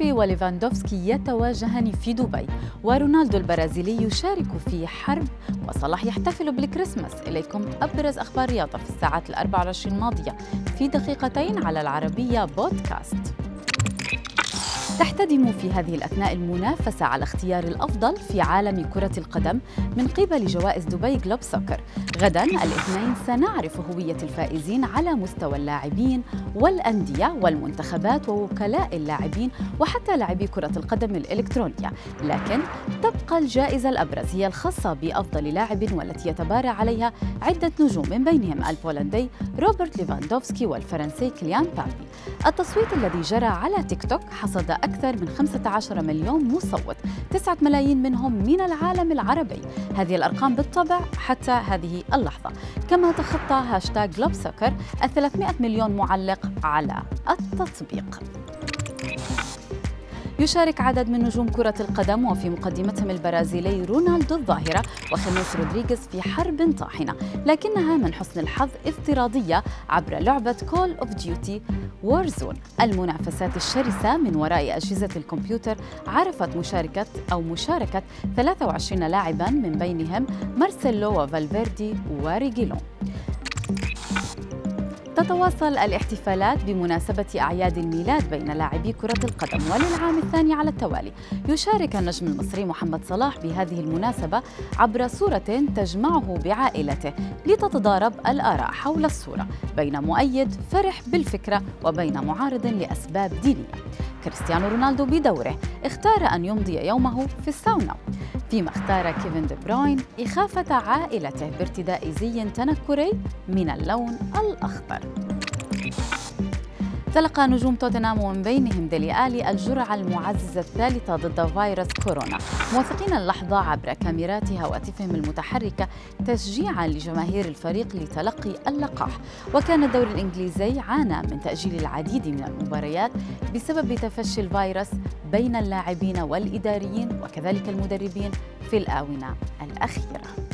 مبابي وليفاندوفسكي يتواجهان في دبي ورونالدو البرازيلي يشارك في حرب وصلاح يحتفل بالكريسماس. إليكم أبرز أخبار الرياضة في الساعات الأربع والعشرين الماضية في دقيقتين على العربية بودكاست. تحتدم في هذه الأثناء المنافسة على اختيار الأفضل في عالم كرة القدم من قبل جوائز دبي جلوب سوكر. غدا الاثنين سنعرف هوية الفائزين على مستوى اللاعبين والأندية والمنتخبات ووكلاء اللاعبين وحتى لاعبي كرة القدم الإلكترونية. لكن تبقى الجائزة الأبرز هي الخاصة بأفضل لاعب والتي يتبارى عليها عدة نجوم من بينهم البولندي روبرت ليفاندوفسكي والفرنسي كيليان مبابي. التصويت الذي جرى على تيك توك حصد أكثر من 15 مليون مصوت. 9 ملايين منهم من العالم العربي. هذه الأرقام بالطبع حتى هذه اللحظة. كما تخطى هاشتاغ Globe Soccer ال 300 مليون معلق على التطبيق. يشارك عدد من نجوم كرة القدم وفي مقدمتهم البرازيلي رونالدو الظاهرة وخاميس رودريغيز في حرب طاحنة لكنها من حسن الحظ افتراضية عبر لعبة Call of Duty Warzone المنافسات الشرسة من وراء أجهزة الكمبيوتر عرفت مشاركة أو مشاركة 23 لاعبا من بينهم مارسيلو وفالفيردي وريجيلون تتواصل الاحتفالات بمناسبة أعياد الميلاد بين لاعبي كرة القدم وللعام الثاني على التوالي. يشارك النجم المصري محمد صلاح بهذه المناسبة عبر صورة تجمعه بعائلته لتتضارب الآراء حول الصورة بين مؤيد فرح بالفكرة وبين معارض لأسباب دينية. كريستيانو رونالدو بدوره اختار أن يمضي يومه في الساونا. فيما اختار كيفن دي بروين إخافة عائلته بارتداء زي تنكري من اللون الأخضر. تلقى نجوم توتنهام ومن بينهم ديلي آلي الجرعة المعززة الثالثة ضد فيروس كورونا. موثقين اللحظة عبر كاميرات هواتفهم المتحركة تشجيعا لجماهير الفريق لتلقي اللقاح. وكان الدوري الإنجليزي عانى من تأجيل العديد من المباريات بسبب تفشي الفيروس بين اللاعبين والإداريين وكذلك المدربين في الآونة الأخيرة.